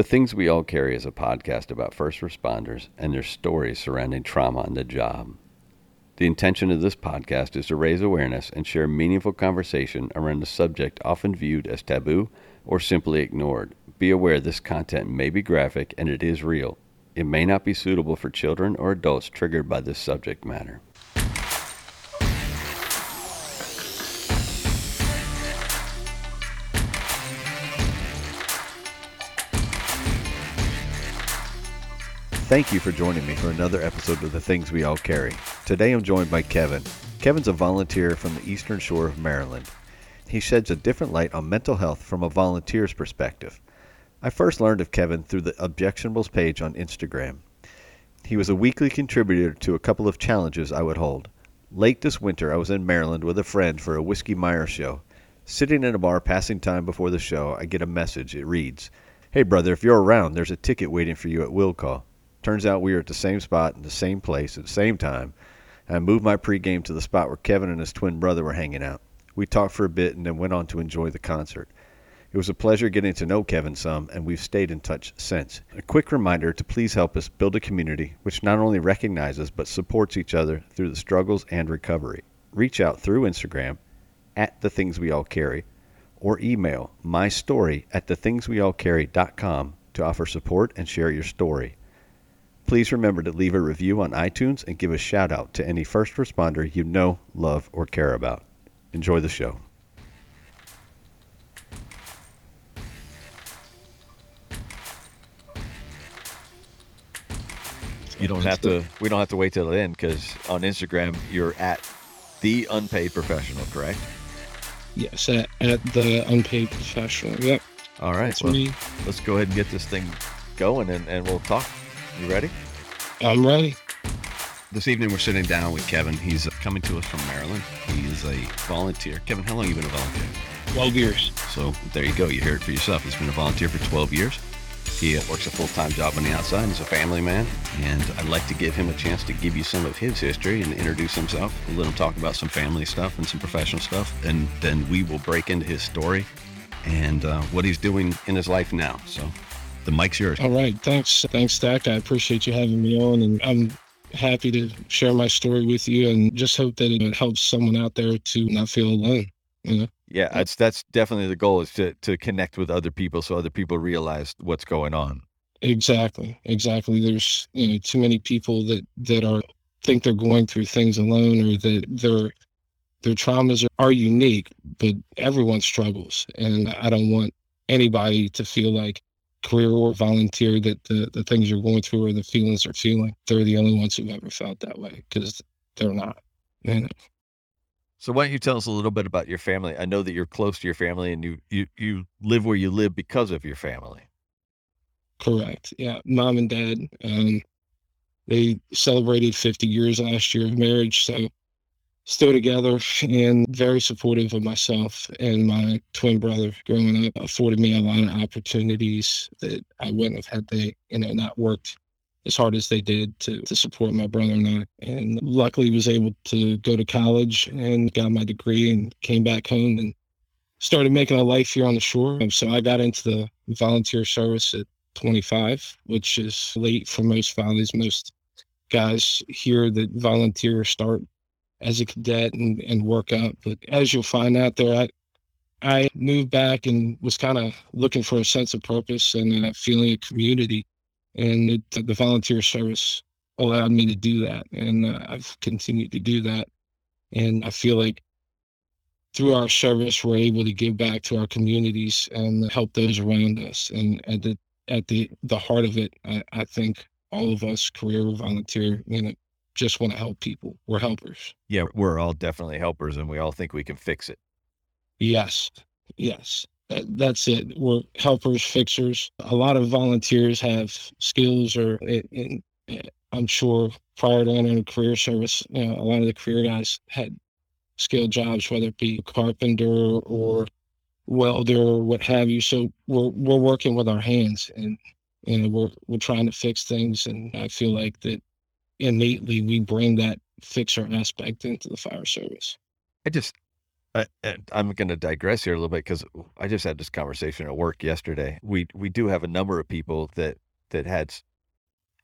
The Things We All Carry is a podcast about first responders and their stories surrounding trauma on the job. The intention of this podcast is to raise awareness and share meaningful conversation around a subject often viewed as taboo or simply ignored. Be aware this content may be graphic and it is real. It may not be suitable for children or adults triggered by this subject matter. Thank you for joining me for another episode of The Things We All Carry. Today I'm joined by Kevin. Kevin's a volunteer from the eastern shore of Maryland. He sheds a different light on mental health from a volunteer's perspective. I first learned of Kevin through the Objectionables page on Instagram. He was a weekly contributor to a couple of challenges I would hold. Late this winter, I was in Maryland with a friend for a Whiskey Myers show. Sitting in a bar passing time before the show, I get a message. It reads, Hey brother, if you're around, there's a ticket waiting for you at Will Call. Turns out we were at the same spot in the same place at the same time. I moved my pregame to the spot where Kevin and his twin brother were hanging out. We talked for a bit and then went on to enjoy the concert. It was a pleasure getting to know Kevin some, and we've stayed in touch since. A quick reminder to please help us build a community which not only recognizes but supports each other through the struggles and recovery. Reach out through Instagram at the things we all carry or email my story at thethingsweallcarry.com to offer support and share your story. Please remember to leave a review on iTunes and give a shout out to any first responder you know, love, or care about. Enjoy the show. You don't have to. We don't have to wait till the end because on Instagram you're at the unpaid professional, correct? Yes, at, at the unpaid professional. Yep. All right. That's well, me. let's go ahead and get this thing going, and, and we'll talk. You ready? I'm ready. This evening we're sitting down with Kevin. He's uh, coming to us from Maryland. He is a volunteer. Kevin, how long have you been a volunteer? 12 years. So there you go. You hear it for yourself. He's been a volunteer for 12 years. He uh, works a full-time job on the outside. He's a family man, and I'd like to give him a chance to give you some of his history and introduce himself. We'll let him talk about some family stuff and some professional stuff, and then we will break into his story and uh, what he's doing in his life now. So the mic's yours. All right. Thanks. Thanks, Dak. I appreciate you having me on, and I'm happy to share my story with you and just hope that it helps someone out there to not feel alone. You know? Yeah, that's that's definitely the goal is to to connect with other people so other people realize what's going on. Exactly. Exactly. There's you know too many people that that are think they're going through things alone or that their their traumas are, are unique, but everyone struggles, and I don't want anybody to feel like career or volunteer that the, the things you're going through or the feelings they're feeling they're the only ones who've ever felt that way because they're not you know? So why don't you tell us a little bit about your family? I know that you're close to your family and you you you live where you live because of your family. correct yeah mom and dad um they celebrated 50 years last year of marriage so still together and very supportive of myself and my twin brother growing up afforded me a lot of opportunities that i wouldn't have had they you know not worked as hard as they did to, to support my brother and i. And luckily was able to go to college and got my degree and came back home and started making a life here on the shore. So i got into the volunteer service at 25 which is late for most volleys most guys here that volunteer start as a cadet and, and work out. But as you'll find out there, I I moved back and was kind of looking for a sense of purpose and a feeling of community. And it, the volunteer service allowed me to do that. And uh, I've continued to do that. And I feel like through our service, we're able to give back to our communities and help those around us. And at the, at the, the heart of it, I, I think all of us career volunteer, you know, just want to help people. We're helpers. Yeah, we're all definitely helpers and we all think we can fix it. Yes. Yes. That's it. We're helpers, fixers. A lot of volunteers have skills, or in, eh, I'm sure prior to entering career service, you know, a lot of the career guys had skilled jobs, whether it be carpenter or welder or what have you. So we're we're working with our hands, and you know we're we're trying to fix things. And I feel like that innately we bring that fixer aspect into the fire service. I just I, I'm going to digress here a little bit because I just had this conversation at work yesterday. We we do have a number of people that that had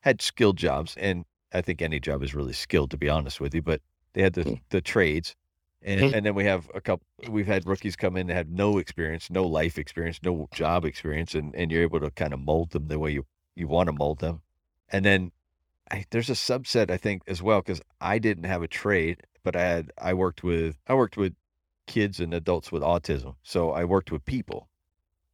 had skilled jobs, and I think any job is really skilled to be honest with you. But they had the Mm. the trades, and Mm. and then we have a couple. We've had rookies come in that have no experience, no life experience, no job experience, and and you're able to kind of mold them the way you you want to mold them. And then I, there's a subset I think as well because I didn't have a trade, but I had I worked with I worked with kids and adults with autism, so I worked with people,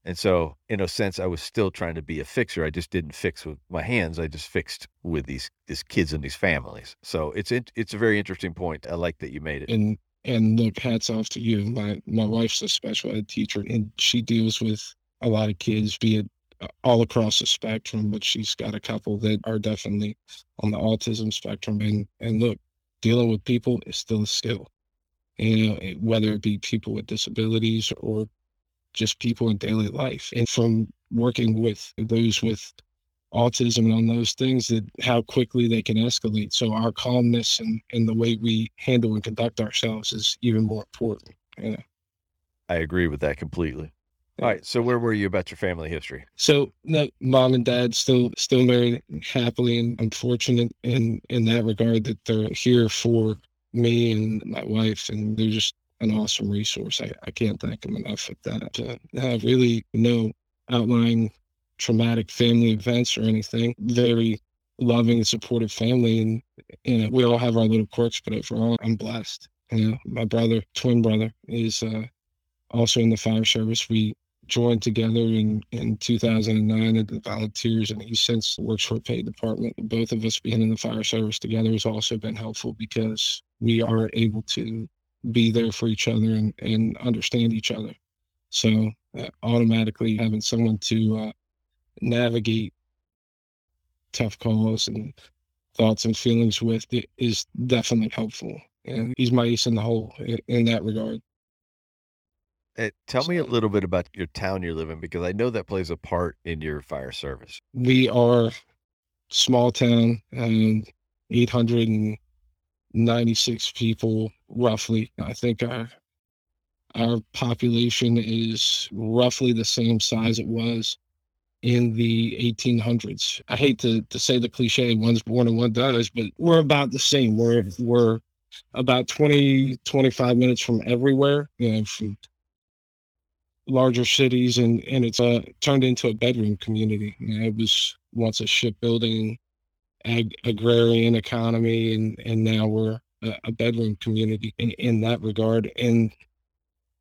and so in a sense I was still trying to be a fixer. I just didn't fix with my hands. I just fixed with these these kids and these families. So it's it, it's a very interesting point. I like that you made it. And and look, hats off to you. My my wife's a special ed teacher, and she deals with a lot of kids, be it all across the spectrum. But she's got a couple that are definitely on the autism spectrum. And and look, dealing with people is still a skill. You know, whether it be people with disabilities or just people in daily life. And from working with those with autism and on those things that how quickly they can escalate. So our calmness and, and the way we handle and conduct ourselves is even more important. You know? I agree with that completely. All right, so where were you about your family history? So no, mom and dad still still married happily and I'm fortunate in in that regard that they're here for me and my wife and they're just an awesome resource. I, I can't thank them enough for that. Uh, I really no outlying traumatic family events or anything. Very loving and supportive family and you know, we all have our little quirks, but overall I'm blessed. You know, my brother, twin brother, is uh also in the fire service. We joined together in, in 2009 at the volunteers and he since works for a paid department. Both of us being in the fire service together has also been helpful because we are able to be there for each other and, and understand each other. So uh, automatically having someone to uh, navigate tough calls and thoughts and feelings with is definitely helpful. And he's my ace in the hole in, in that regard Uh, tell me a little bit about your town you live in because I know that plays a part in your fire service. we are small town um 896 people roughly. I think our our population is roughly the same size it was in the 1800s i hate to, to say the cliche one's born and one dies but we're about the same. We're we're about 20 25 minutes from everywhere you know from larger cities and and it's uh turned into a bedroom community you know, it was once a shipbuilding ag- agrarian economy and and now we're a, a bedroom community in, in that regard and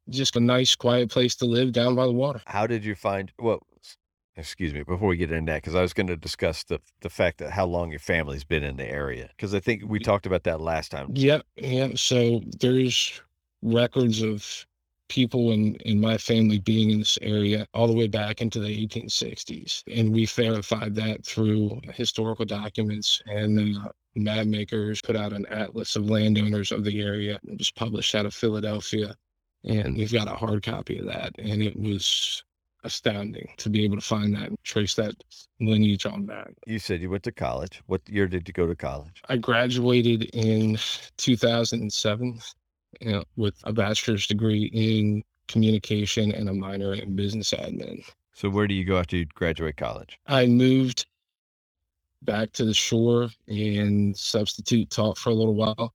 just a nice quiet place to live down by the water How did you find well excuse me before we get into that because I was going to discuss the the fact that how long your family's been in the area because I think we talked about that last time. Yep, yep. So there's records of people in, in my family being in this area all the way back into the 1860s. And we verified that through historical documents and uh, map makers put out an atlas of landowners of the area. It was published out of Philadelphia. And we've got a hard copy of that. And it was astounding to be able to find that and trace that lineage on back. You said you went to college. What year did you go to college? I graduated in 2007 you know, with a bachelor's degree in communication and a minor in business admin. So where do you go after you graduate college? I moved back to the shore and substitute taught for a little while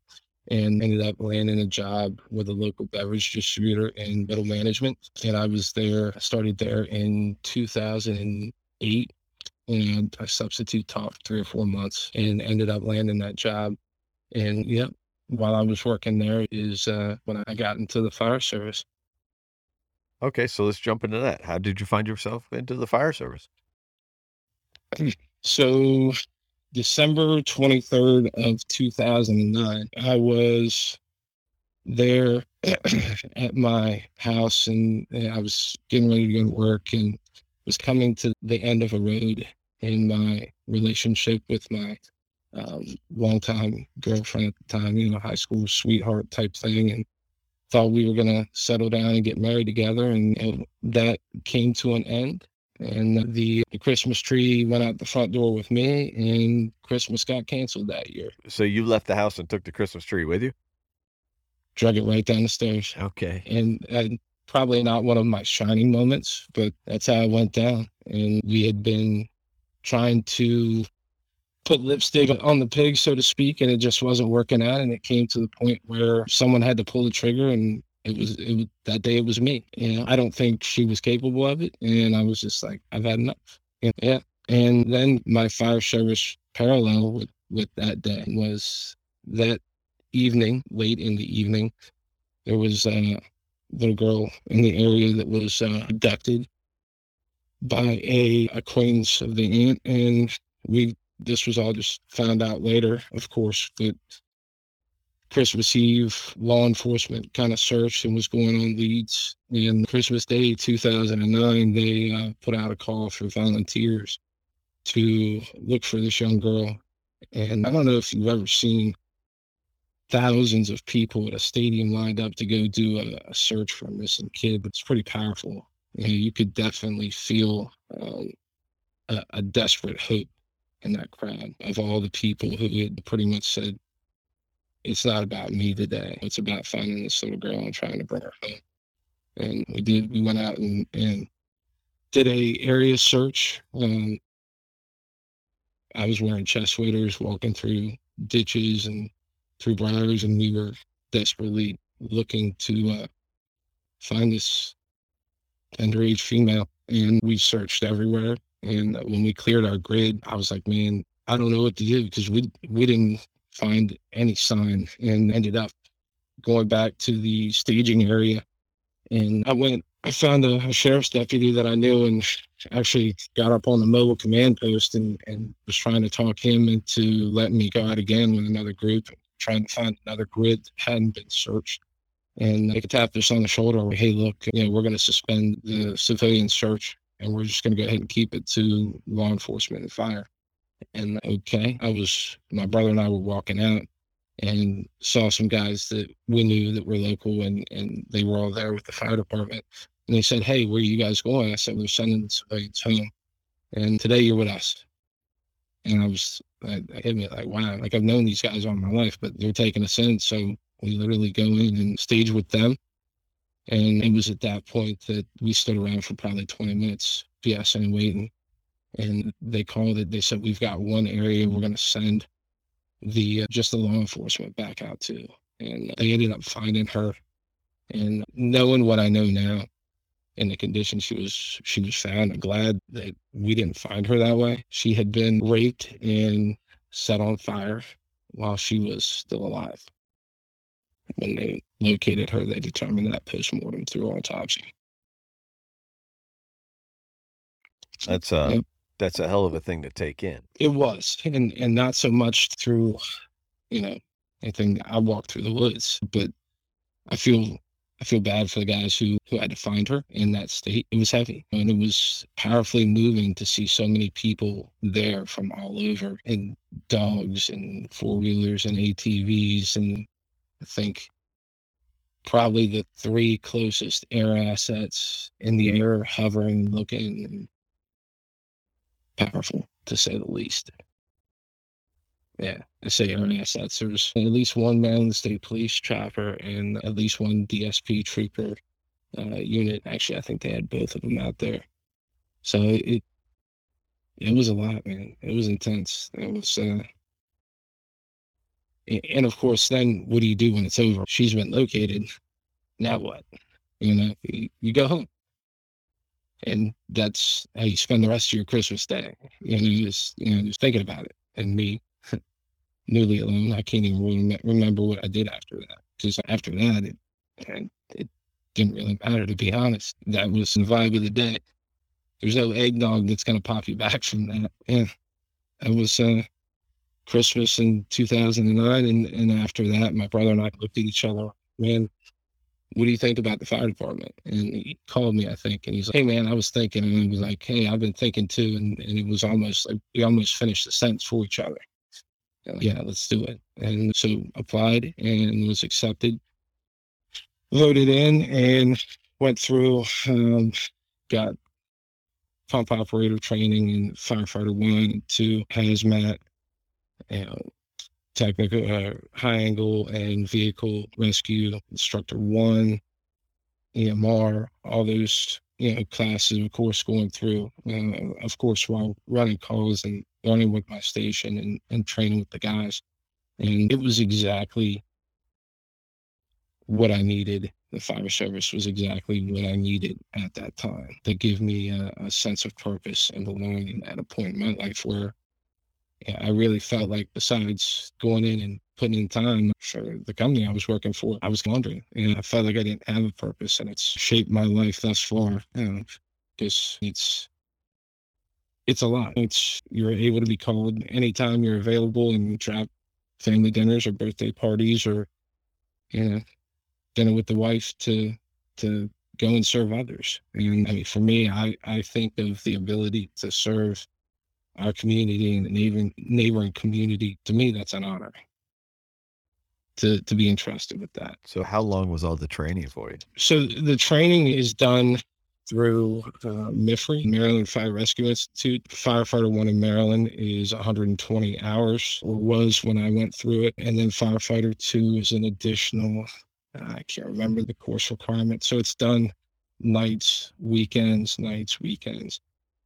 and ended up landing a job with a local beverage distributor in middle management. And I was there, I started there in 2008 and I substitute taught for three or four months and ended up landing that job. And yep, while I was working there is uh, when I got into the fire service. Okay, so let's jump into that. How did you find yourself into the fire service? So December 23rd of 2009, I was there at my house and I was getting ready to go to work and was coming to the end of a road in my relationship with my um, longtime girlfriend at the time, you know, high school sweetheart type thing. And thought we were going to settle down and get married together. And, and that came to an end. And the, the Christmas tree went out the front door with me, and Christmas got canceled that year. So you left the house and took the Christmas tree with you? drug it right down the stairs. Okay. And, and probably not one of my shining moments, but that's how it went down. And we had been trying to put lipstick on the pig, so to speak, and it just wasn't working out. And it came to the point where someone had to pull the trigger, and it was, it that day. It was me. You know, I don't think she was capable of it, and I was just like, I've had enough. And, yeah. And then my fire service parallel with with that day was that evening, late in the evening, there was a little girl in the area that was uh, abducted by a acquaintance of the aunt, and we this was all just found out later, of course, that Christmas Eve, law enforcement kind of searched and was going on leads. And Christmas Day 2009, they uh, put out a call for volunteers to look for this young girl. And I don't know if you've ever seen thousands of people at a stadium lined up to go do a, a search for a missing kid, but it's pretty powerful. You, know, you could definitely feel um, a, a desperate hope in that crowd of all the people who had pretty much said, it's not about me today. It's about finding this little girl and trying to bring her home. And we did, we went out and, and did a area search. Um, I was wearing chest waders, walking through ditches and through briars, and we were desperately looking to uh, find this underage female. And we searched everywhere. And when we cleared our grid, I was like, man, I don't know what to do because we we didn't find any sign and ended up going back to the staging area. And I went, I found a, a sheriff's deputy that I knew and actually got up on the mobile command post and, and was trying to talk him into letting me go out again with another group, trying to find another grid that hadn't been searched. And they could tap this on the shoulder. Hey, look, you know, we're going to suspend the civilian search and we're just going to go ahead and keep it to law enforcement and fire. And okay, I was, my brother and I were walking out and saw some guys that we knew that were local and, and they were all there with the fire department. And they said, Hey, where are you guys going? I said, We're sending the civilians home. And today you're with us. And I was, I hit me like, wow, like I've known these guys all my life, but they're taking us in. So we literally go in and stage with them. And it was at that point that we stood around for probably 20 minutes, BSing and waiting and they called it. They said we've got one area we're going to send the uh, just the law enforcement back out to, and they ended up finding her. And knowing what I know now, in the condition she was she was found, I'm glad that we didn't find her that way. She had been raped and set on fire while she was still alive. When they located her, they determined that postmortem through autopsy. That's uh, yep that's a hell of a thing to take in. It was, and and not so much through, you know, anything. I walked through the woods, but I feel I feel bad for the guys who who had to find her in that state. It was heavy, and it was powerfully moving to see so many people there from all over, and dogs and four wheelers and ATVs, and I think probably the three closest air assets in the air hovering, looking powerful to say the least. Yeah, I say only assets. There's at least one the state police chopper, and at least one DSP trooper uh, unit. Actually, I think they had both of them out there. So it it was a lot, man. It was intense. It was, uh, and of course, then what do you do when it's over? She's been located. Now what? You know, you, go home and that's how you spend the rest of your Christmas day. You know, just you know, just thinking about it. And me, newly alone, I can't even remember what I did after that. Because after that, it, it didn't really matter to be honest. That was the vibe of the day. There's no eggnog that's gonna pop you back from that. Yeah, that was uh, Christmas in 2009, and and after that, my brother and I looked at each other. Man, what do you think about the fire department? And he called me, I think, and he's like, hey, man, I was thinking. And he was like, hey, I've been thinking too. And, and it was almost like we almost finished the sentence for each other. Like, yeah, let's do it. And so applied and was accepted, voted in, and went through, um, got pump operator training and firefighter one two hazmat, know, technical uh, high angle and vehicle rescue instructor one, EMR, all those you know classes, of course, going through, uh, of course, while running calls and learning with my station and, and training with the guys, and it was exactly what I needed. The fire service was exactly what I needed at that time to give me a, a sense of purpose and belonging at a point in my life where yeah, I really felt like besides going in and putting in time for the company I was working for, I was wondering, and I felt like I didn't have a purpose, and it's shaped my life thus far. Because it's it's a lot. It's you're able to be called anytime you're available and drop family dinners or birthday parties or you know dinner with the wife to to go and serve others. And I mean, for me, I I think of the ability to serve our community and the neighboring neighboring community. To me, that's an honor to to be entrusted with that. So, how long was all the training for you? So the training is done through uh, MFRI, Maryland Fire Rescue Institute. Firefighter one in Maryland is 120 hours, or was when I went through it, and then firefighter two is an additional. I can't remember the course requirement. So it's done nights, weekends, nights, weekends.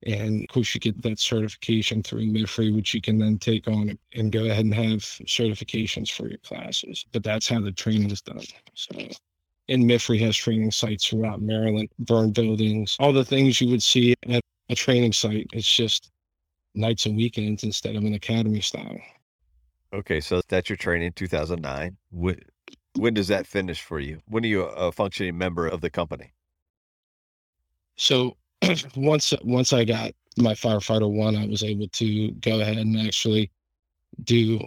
And of course, you get that certification through MFRI, which you can then take on and go ahead and have certifications for your classes. But that's how the training is done. So, and MFRI has training sites throughout Maryland, burn buildings, all the things you would see at a training site. It's just nights and weekends instead of an academy style. Okay, so that's your training in 2009. When, when does that finish for you? When are you a functioning member of the company? So once once I got my firefighter one, I was able to go ahead and actually do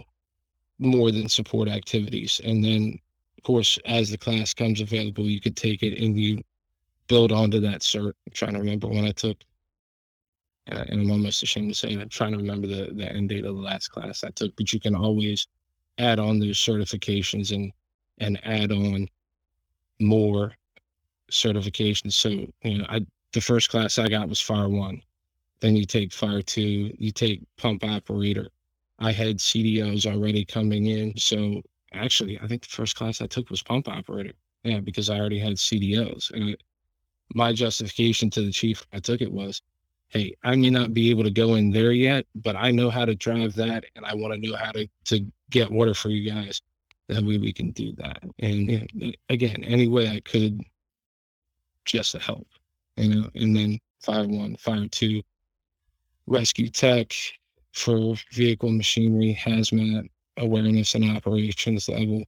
more than support activities. And then, of course, as the class comes available, you could take it and you build onto that cert. I'm trying to remember when I took, uh, and, I'm almost ashamed to say, I'm trying to remember the, the end date of the last class I took, but you can always add on those certifications and and add on more certifications. So, you know, I the first class I got was fire one. Then you take fire two, you take pump operator. I had CDOs already coming in. So actually, I think the first class I took was pump operator. Yeah, because I already had CDOs. And it, my justification to the chief I took it was, hey, I may not be able to go in there yet, but I know how to drive that and I want to know how to, to get water for you guys. That way we can do that. And know, again, any way I could just to help you know, and then fire one, fire two, rescue tech for vehicle machinery, hazmat awareness and operations level,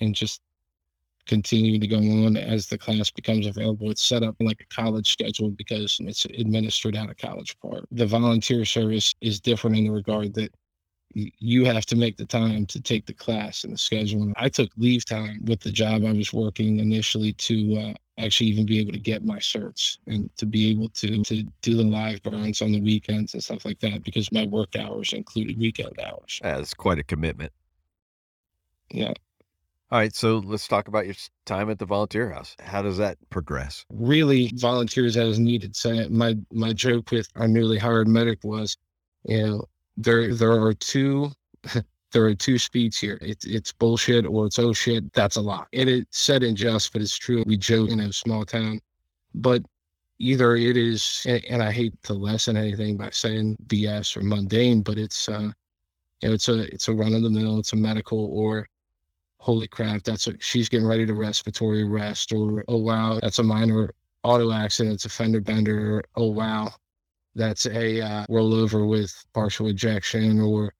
and just continue to go on as the class becomes available. It's set up like a college schedule because it's administered out of College Park. The volunteer service is different in the regard that you have to make the time to take the class and the schedule. I took leave time with the job I was working initially to uh, actually even be able to get my certs and to be able to to do the live burns on the weekends and stuff like that because my work hours included weekend hours. That's quite a commitment. Yeah. All right, so let's talk about your time at the volunteer house. How does that progress? Really, volunteers as needed. So my my joke with our newly hired medic was, you know, there there are two there are two speeds here. It's it's bullshit or it's oh shit. That's a lot. And it's said in jest, but it's true. We joke in a small town, but either it is, and, and I hate to lessen anything by saying BS or mundane, but it's uh, you know, it's a it's a run of the mill. It's a medical or holy crap, that's a she's getting ready to respiratory arrest or oh wow, that's a minor auto accident. It's a fender bender. Oh wow, that's a uh, rollover with partial ejection or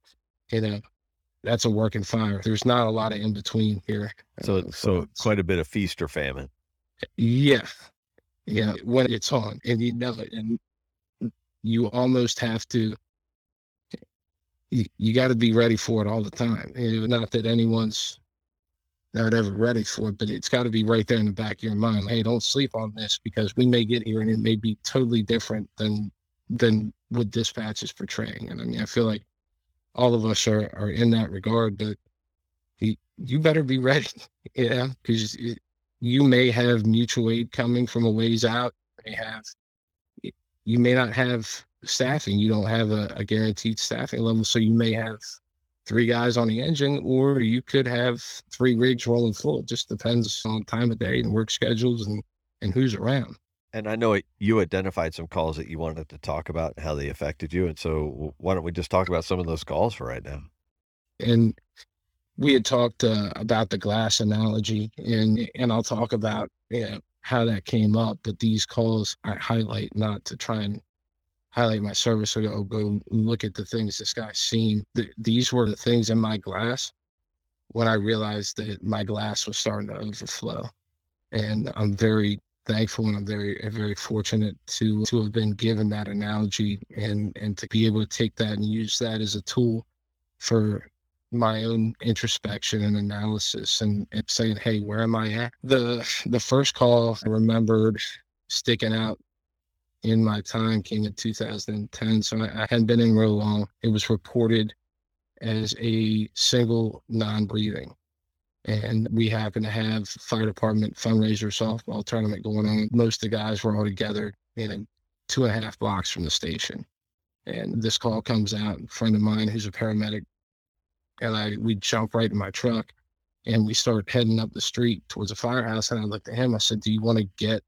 you know that's a working fire. There's not a lot of in between here. So, uh, so quite a bit of feast or famine. Yeah, yeah. When it's on, and you know it, and you almost have to. You, you got to be ready for it all the time. Not that anyone's not ever ready for it, but it's got to be right there in the back of your mind. Hey, don't sleep on this because we may get here and it may be totally different than than what dispatch is portraying. And I mean, I feel like all of us are, are in that regard, but you, you better be ready, yeah, because you may have mutual aid coming from a ways out. You may have, you may not have staffing. You don't have a, a guaranteed staffing level, so you may have three guys on the engine, or you could have three rigs rolling full. It just depends on time of day and work schedules and, and who's around. And I know it, you identified some calls that you wanted to talk about and how they affected you. And so why don't we just talk about some of those calls for right now? And we had talked uh, about the glass analogy, and and I'll talk about you know, how that came up. But these calls I highlight not to try and highlight my service or go, go look at the things this guy's seen. The, these were the things in my glass when I realized that my glass was starting to overflow. And I'm very thankful and I'm very very fortunate to to have been given that analogy and and to be able to take that and use that as a tool for my own introspection and analysis and, and saying, hey, where am I at? The the first call I remembered sticking out in my time came in 2010. So I, I hadn't been in real long. It was reported as a single non-breathing. And we happen to have fire department fundraiser softball tournament going on. Most of the guys were all together in two and a half blocks from the station. And this call comes out. A friend of mine who's a paramedic and I we jump right in my truck and we start heading up the street towards the firehouse. And I looked at him, I said, Do you want to get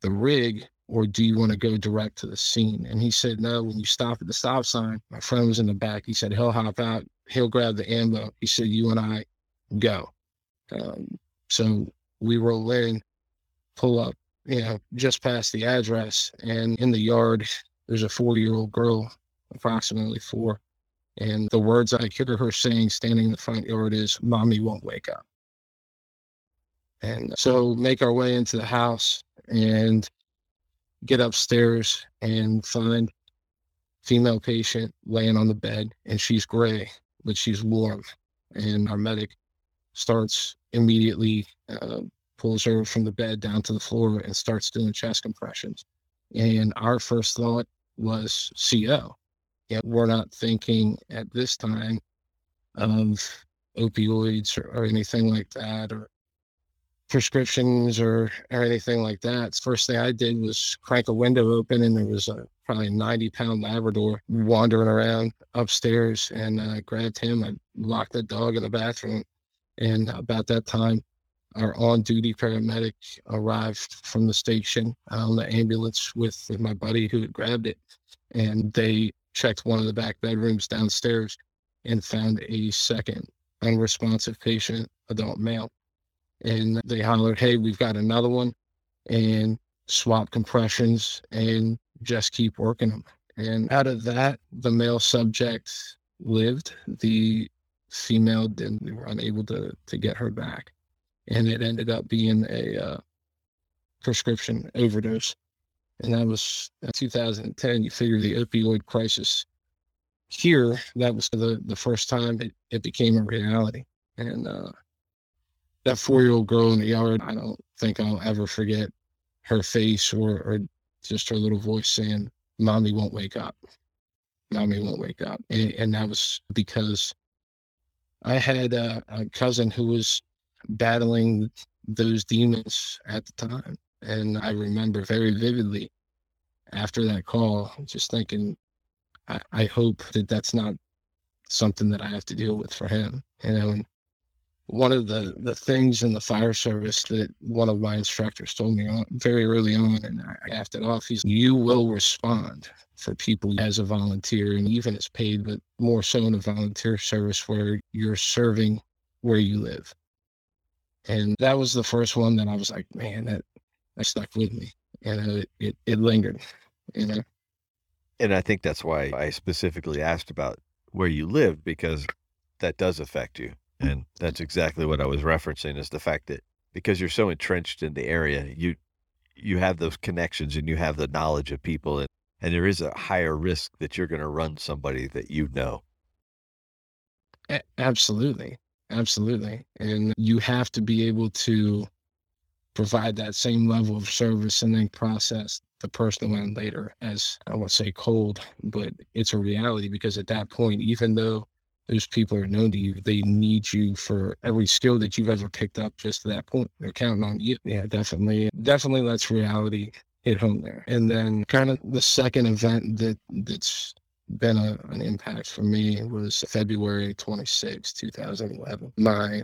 the rig or do you want to go direct to the scene? And he said, No, when you stop at the stop sign, my friend was in the back. He said, He'll hop out, he'll grab the ammo. He said, You and I go. Um, so we roll in, pull up, you know, just past the address. And in the yard, there's a four year old girl, approximately four, and the words I hear her saying standing in the front yard is, Mommy won't wake up. And so make our way into the house and get upstairs and find female patient laying on the bed and she's gray, but she's warm. And our medic starts immediately uh, pulls her from the bed down to the floor and starts doing chest compressions. And our first thought was CO yet we're not thinking at this time of opioids or, or anything like that or prescriptions or, or anything like that. First thing I did was crank a window open and there was a probably 90 pound Labrador wandering around upstairs and uh, grabbed him. I locked the dog in the bathroom. And about that time, our on duty paramedic arrived from the station on the ambulance with, with my buddy who had grabbed it. And they checked one of the back bedrooms downstairs and found a second unresponsive patient, adult male. And they hollered, Hey, we've got another one, and swap compressions and just keep working them. And out of that, the male subject lived. The female didn't, we were unable to, to get her back. And it ended up being a uh, prescription overdose and that was uh, 2010. You figure the opioid crisis here, that was the, the first time it, it became a reality. And uh, that four year old girl in the yard, I don't think I'll ever forget her face or, or just her little voice saying, Mommy won't wake up. Mommy won't wake up. And, and that was because I had a, a cousin who was battling those demons at the time. And I remember very vividly after that call, just thinking, I, I hope that that's not something that I have to deal with for him. You know, and one of the, the things in the fire service that one of my instructors told me on, very early on, and I asked it off, he's, you will respond for people as a volunteer and even as paid, but more so in a volunteer service where you're serving where you live. And that was the first one that I was like, man, that that stuck with me. and it, it, it lingered, you know. And I think that's why I specifically asked about where you live because that does affect you. And that's exactly what I was referencing is the fact that because you're so entrenched in the area, you you have those connections and you have the knowledge of people and, and there is a higher risk that you're going to run somebody that you know. Absolutely. Absolutely. And you have to be able to provide that same level of service and then process the personal end later as I won't say cold, but it's a reality because at that point, even though those people are known to you, they need you for every skill that you've ever picked up just to that point. They're counting on you. Yeah, definitely. Definitely lets reality hit home there. And then kind of the second event that that's been a, an impact for me was February 26, 2011. My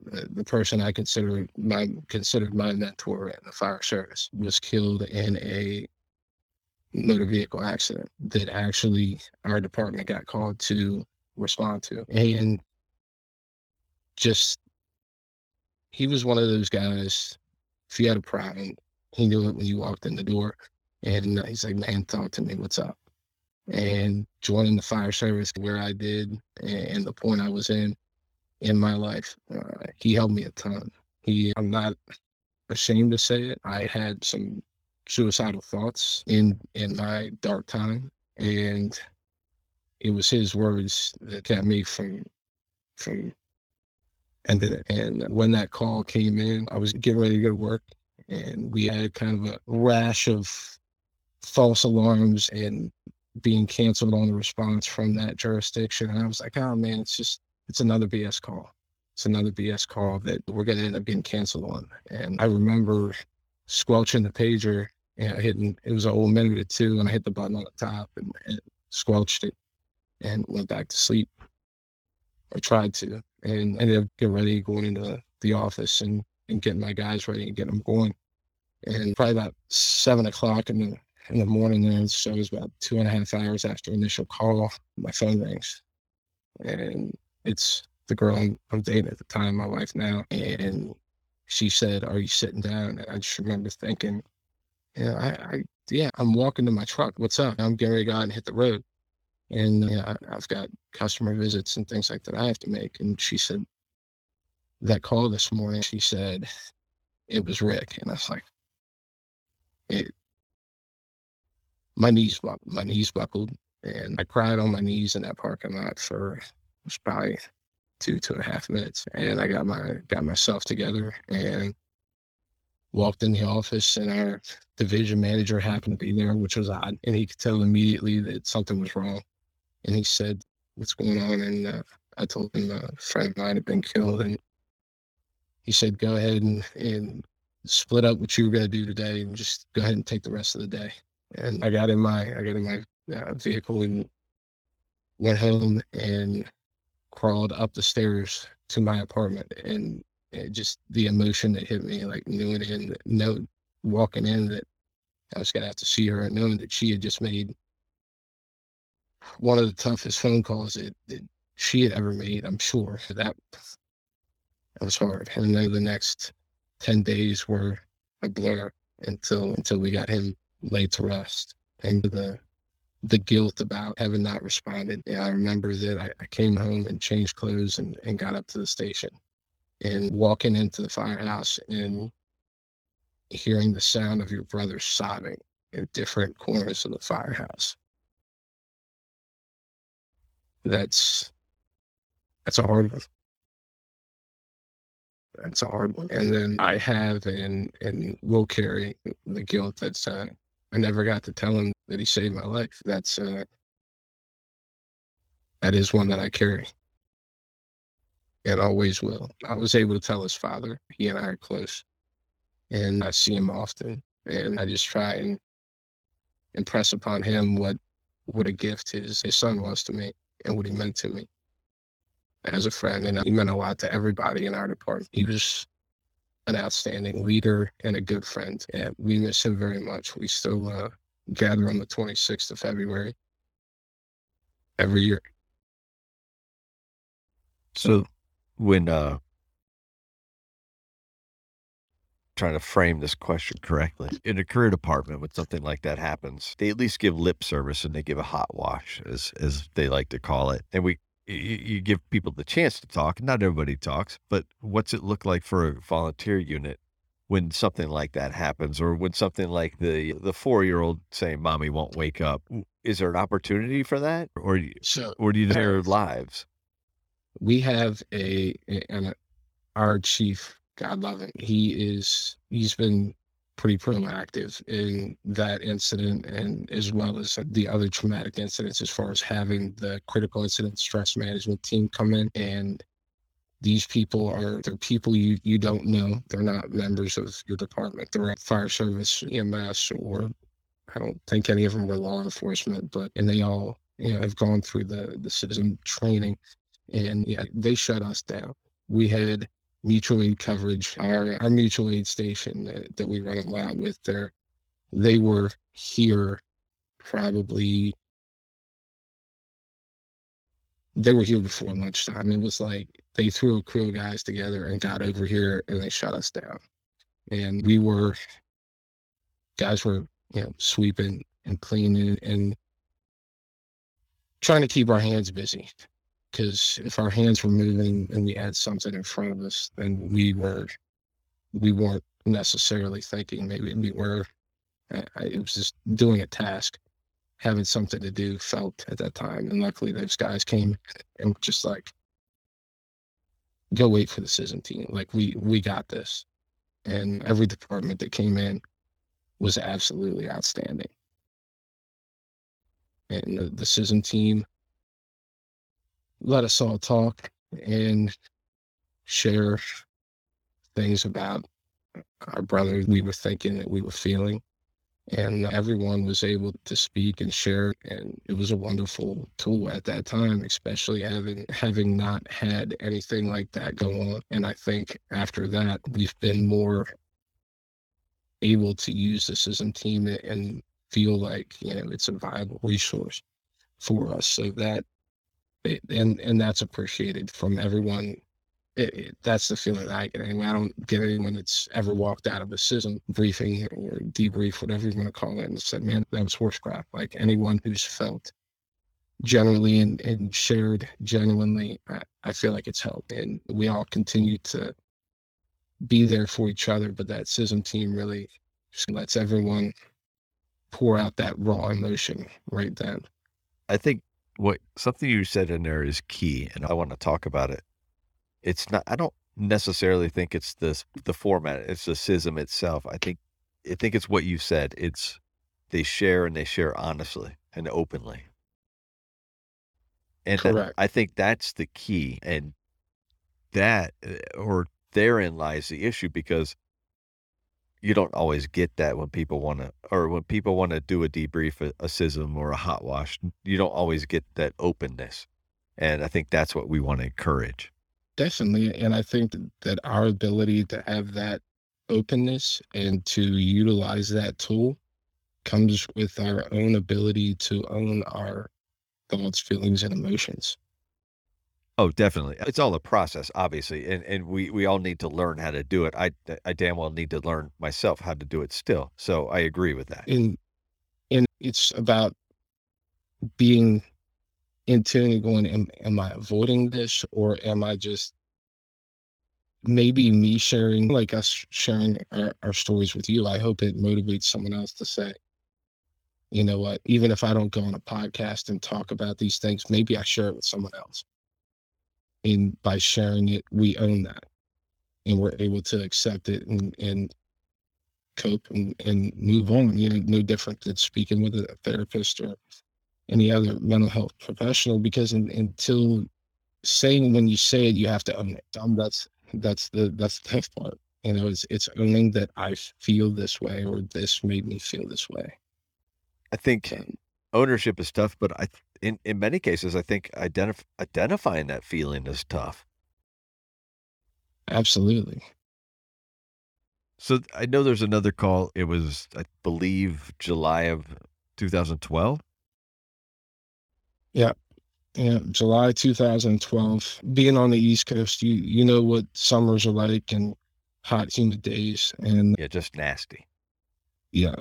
the person I consider my considered my mentor in the fire service was killed in a motor vehicle accident that actually our department got called to respond to. And just he was one of those guys. If you had a problem, he knew it when you walked in the door. And he's like, man, talk to me. What's up? And joining the fire service where I did and the point I was in in my life, uh, he helped me a ton. He, I'm not ashamed to say it. I had some suicidal thoughts in in my dark time, and it was his words that kept me from from ending it. And when that call came in, I was getting ready to go to work, and we had kind of a rash of false alarms and being canceled on the response from that jurisdiction. And I was like, oh man, it's just it's another BS call. It's another BS call that we're gonna end up getting canceled on. And I remember squelching the pager and hitting it was an old minute or two and I hit the button on the top and, and squelched it and went back to sleep. I tried to and ended up getting ready, going into the office and, and getting my guys ready and getting them going. And probably about seven o'clock in the in the morning there, so it was about two and a half hours after initial call, my phone rings. And it's the girl I'm, I'm dating at the time, my wife now. And she said, Are you sitting down? And I just remember thinking, Yeah, I, I yeah, I'm walking to my truck. What's up? I'm getting ready to go and hit the road and uh, you know, I've got customer visits and things like that I have to make. And she said, that call this morning, she said it was Rick, and I was like, it. My knees, buckled, my knees buckled, and I cried on my knees in that parking lot for was probably two two and a half minutes, and I got my got myself together and walked in the office, and our division manager happened to be there, which was odd, and he could tell immediately that something was wrong and he said, "What's going on?" And uh, I told him a friend of mine had been killed, and he said, "Go ahead and, and split up what you were going to do today, and just go ahead and take the rest of the day." And I got in my I got in my uh, vehicle and went home and crawled up the stairs to my apartment, and just the emotion that hit me, like knowing in no walking in that I was gonna have to see her, and knowing that she had just made one of the toughest phone calls that, that she had ever made. I'm sure that that was hard. And then the next ten days were a blur until until we got him laid to rest. And the the guilt about having not responded. Yeah, I remember that I, I came home and changed clothes and, and got up to the station and walking into the firehouse and hearing the sound of your brother sobbing in different corners of the firehouse that's that's a hard one. That's a hard one. And then I have and and will carry the guilt that's uh, I never got to tell him that he saved my life. That's uh, that is one that I carry and always will. I was able to tell his father. He and I are close, and I see him often, and I just try and impress upon him what what a gift his his son was to me and what he meant to me as a friend. And he meant a lot to everybody in our department. He was an outstanding leader and a good friend. And we miss him very much. We still uh, gather on the 26th of February every year. So when uh trying to frame this question correctly. In a career department, when something like that happens, they at least give lip service and they give a hot wash, as as they like to call it. And we you, you give people the chance to talk. Not everybody talks, but what's it look like for a volunteer unit when something like that happens, or when something like the the four year old saying, "Mommy won't wake up"? Is there an opportunity for that, or so, or do you their lives? We have a, a, a our chief God love him. He is he's been pretty proactive in that incident and as well as the other traumatic incidents as far as having the critical incident stress management team come in and these people are they're people you you don't know they're not members of your department they're fire service ems or i don't think any of them were law enforcement but and they all you know, have gone through the the CISM training, and yeah, they shut us down. We had mutual aid coverage. Our our mutual aid station that, that we run a lot with there, they were here probably they were here before lunchtime. It was like they threw a crew of guys together and got over here and they shut us down. And we were guys were, you know, sweeping and cleaning and trying to keep our hands busy. Because if our hands were moving and we had something in front of us, then we were we weren't necessarily thinking. Maybe we were. it was just doing a task having something to do felt at that time. And luckily, those guys came and just like, go wait for the CISM team. Like we we got this, and every department that came in was absolutely outstanding. And the, the CISM team let us all talk and share things about our brother we were thinking that we were feeling. And everyone was able to speak and share and it was a wonderful tool at that time especially having having not had anything like that go on. And i think after that we've been more able to use this as a team and feel like you know it's a viable resource for us. So that and and that's appreciated from everyone it, it, that's the feeling I get anyway. I don't get anyone that's ever walked out of a CISM briefing or debrief, whatever you want to call it, and said, man, that was horse crap." Like anyone who's felt generally and, and shared genuinely, I, I feel like it's helped. And we all continue to be there for each other, but that CISM team really just lets everyone pour out that raw emotion right then. I think what something you said in there is key, and I want to talk about it. It's not i don't necessarily think it's this the format it's the CISM itself. I think i think it's what you said. It's they share and they share honestly and openly. And Correct. i think that's the key and that eh, or therein lies the issue because you don't always get that when people want to or when people want to do a debrief a, a CISM or a hot wash you don't always get that openness and i think that's what we want to encourage Definitely. And I think that our ability to have that openness and to utilize that tool comes with our own ability to own our thoughts, feelings, and emotions. Oh, definitely. It's all a process, obviously, and and we we all need to learn how to do it. I I damn well need to learn myself how to do it still. So I agree with that. And and it's about being into and going, am, am I avoiding this or am I just maybe me sharing, like us sharing our, our stories with you? I hope it motivates someone else to say, you know what, even if I don't go on a podcast and talk about these things, maybe I share it with someone else. And by sharing it, we own that and we're able to accept it and, and cope and, and move on. You know, no different than speaking with a therapist or any other mental health professional because in, until saying when you say it, you have to own it. Um, that's that's the that's the tough part. You know, it's it's owning that I feel this way or this made me feel this way. I think um, ownership is tough, but I in in many cases I think identif- identifying that feeling is tough. Absolutely. So I know there's another call. It was, I believe, July of 2012. Yeah. Yeah, July 2012. Being on the East Coast, you you know what summers are like and hot, humid days, and yeah, just nasty. Yeah,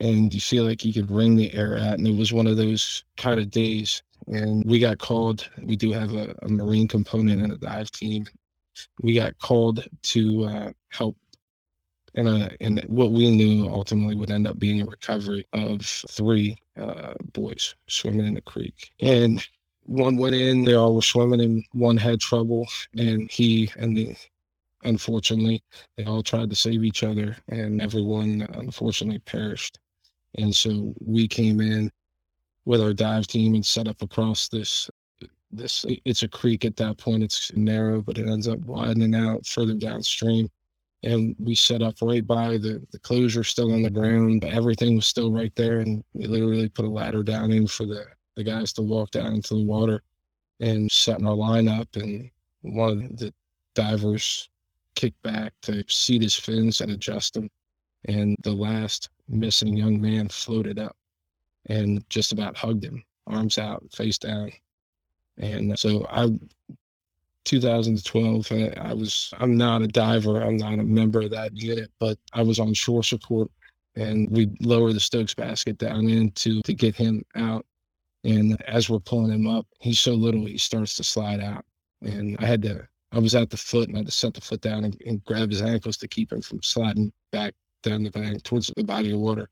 and you feel like you could wring the air out, and it was one of those kind of days. And we got called. We do have a, a marine component in the dive team. We got called to uh, help and uh, and what we knew ultimately would end up being a recovery of three uh, boys swimming in the creek. And one went in, they all were swimming, and one had trouble, and he and the unfortunately they all tried to save each other, and everyone unfortunately perished. And so we came in with our dive team and set up across this this it's a creek at that point it's narrow but it ends up widening out further downstream and we set up right by the the closure still on the ground but everything was still right there and we literally put a ladder down in for the the guys to walk down into the water and setting our line up. And one of the divers kicked back to seat his fins and adjust them. And the last missing young man floated up and just about hugged him, arms out, face down. And so I 2012, uh, I was, I'm not a diver. I'm not a member of that unit, but I was on shore support and we lower the Stokes basket down into to get him out. And as we're pulling him up, he's so little, he starts to slide out. And I had to, I was at the foot and I had to set the foot down and, and grab his ankles to keep him from sliding back down the bank towards the body of water.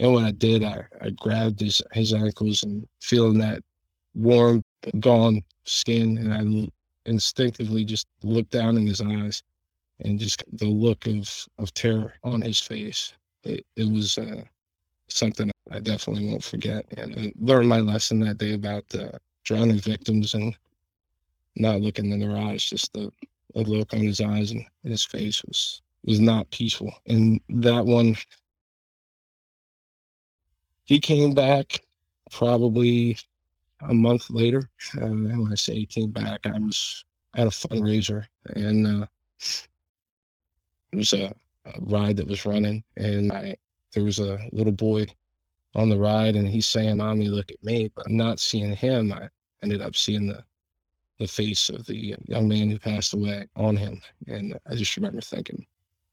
And when I did, I, I grabbed his, his ankles and feeling that warm, gone skin. And I instinctively just looked down in his eyes and just the look of, of terror on his face. It, it was uh, something I definitely won't forget. And I learned my lesson that day about uh, drowning victims and not looking in their eyes. Just the, the look on his eyes and his face was was not peaceful. And that one, he came back probably a month later. Uh, when I say he came back, I was at a fundraiser and uh, it was a, a, ride that was running, and I there was a little boy on the ride, and he's saying, "Mommy, look at me," but I'm not seeing him. I ended up seeing the the face of the young man who passed away on him, and I just remember thinking,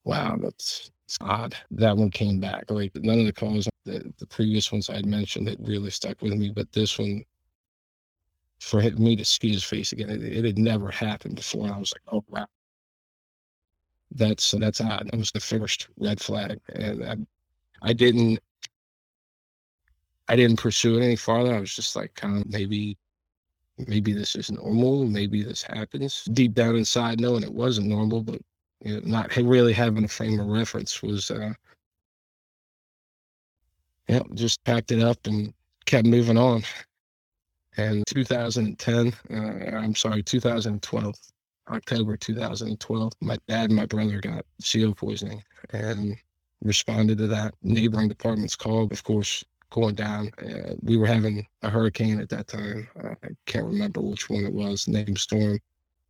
"Wow, that's." Odd. That one came back. Like none of the calls, the, the previous ones I'd mentioned, that really stuck with me, but this one for me to see his face again. It, it, had never happened before. I was like, oh, wow. That's that's odd. That was the first red flag. And I, I didn't I didn't pursue it any farther. I was just like kind of maybe maybe this is normal. Maybe this happens. Deep down inside, knowing it wasn't normal, but you know, not really having a frame of reference was uh yeah, just packed it up and kept moving on. And 2010, uh, I'm sorry, 2012, October 2012, my dad and my brother got CO poisoning and responded to that neighboring department's call. Of course, going down. Uh, we were having a hurricane at that time. I can't remember which one it was, named storm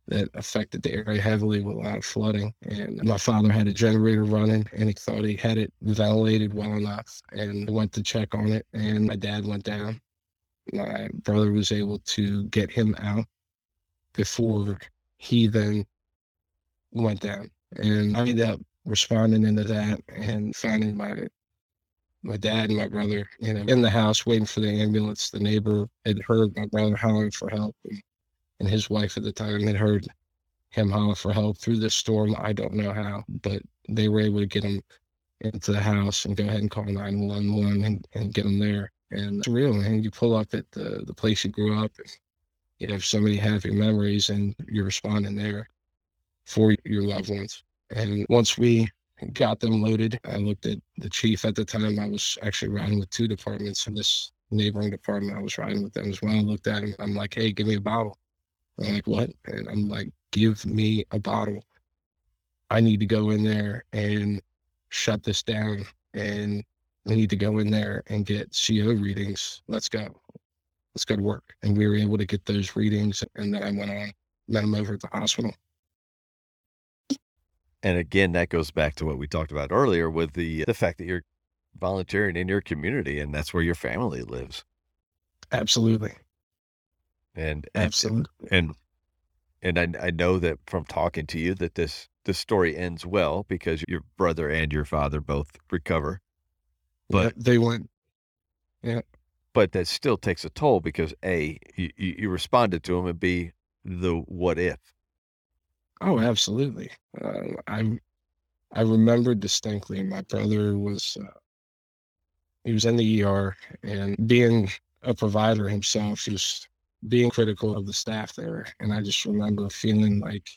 that affected the area heavily with a lot of flooding. And my father had a generator running and he thought he had it ventilated well enough and went to check on it. And my dad went down my brother was able to get him out before he then went down. And I ended up responding into that and finding my my dad and my brother you know, in the house waiting for the ambulance. The neighbor had heard my brother hollering for help, and, and his wife at the time had heard him holler for help through the storm. I don't know how, but they were able to get him into the house and go ahead and call 911 and, and get him there. And it's real, man. You pull up at the, the place you grew up, and you have so many happy memories, and you're responding there for your loved ones. And once we got them loaded, I looked at the chief at the time. I was actually riding with two departments in this neighboring department. I was riding with them as well. I looked at him. I'm like, hey, give me a bottle. I'm like, what? And I'm like, give me a bottle. I need to go in there and shut this down and we need to go in there and get CO readings. Let's go. Let's go to work. And we were able to get those readings. And then I went on, met him over at the hospital. And again, that goes back to what we talked about earlier with the the fact that you're volunteering in your community and that's where your family lives. Absolutely. And absolutely. And and I, I know that from talking to you that this this story ends well because your brother and your father both recover. But yeah, they went. Yeah. But that still takes a toll because A, you, you responded to them, and B, the what if. Oh, absolutely. Uh, I I remember distinctly. My brother was uh, he was in the ER, and being a provider himself, he was being critical of the staff there. And I just remember feeling like,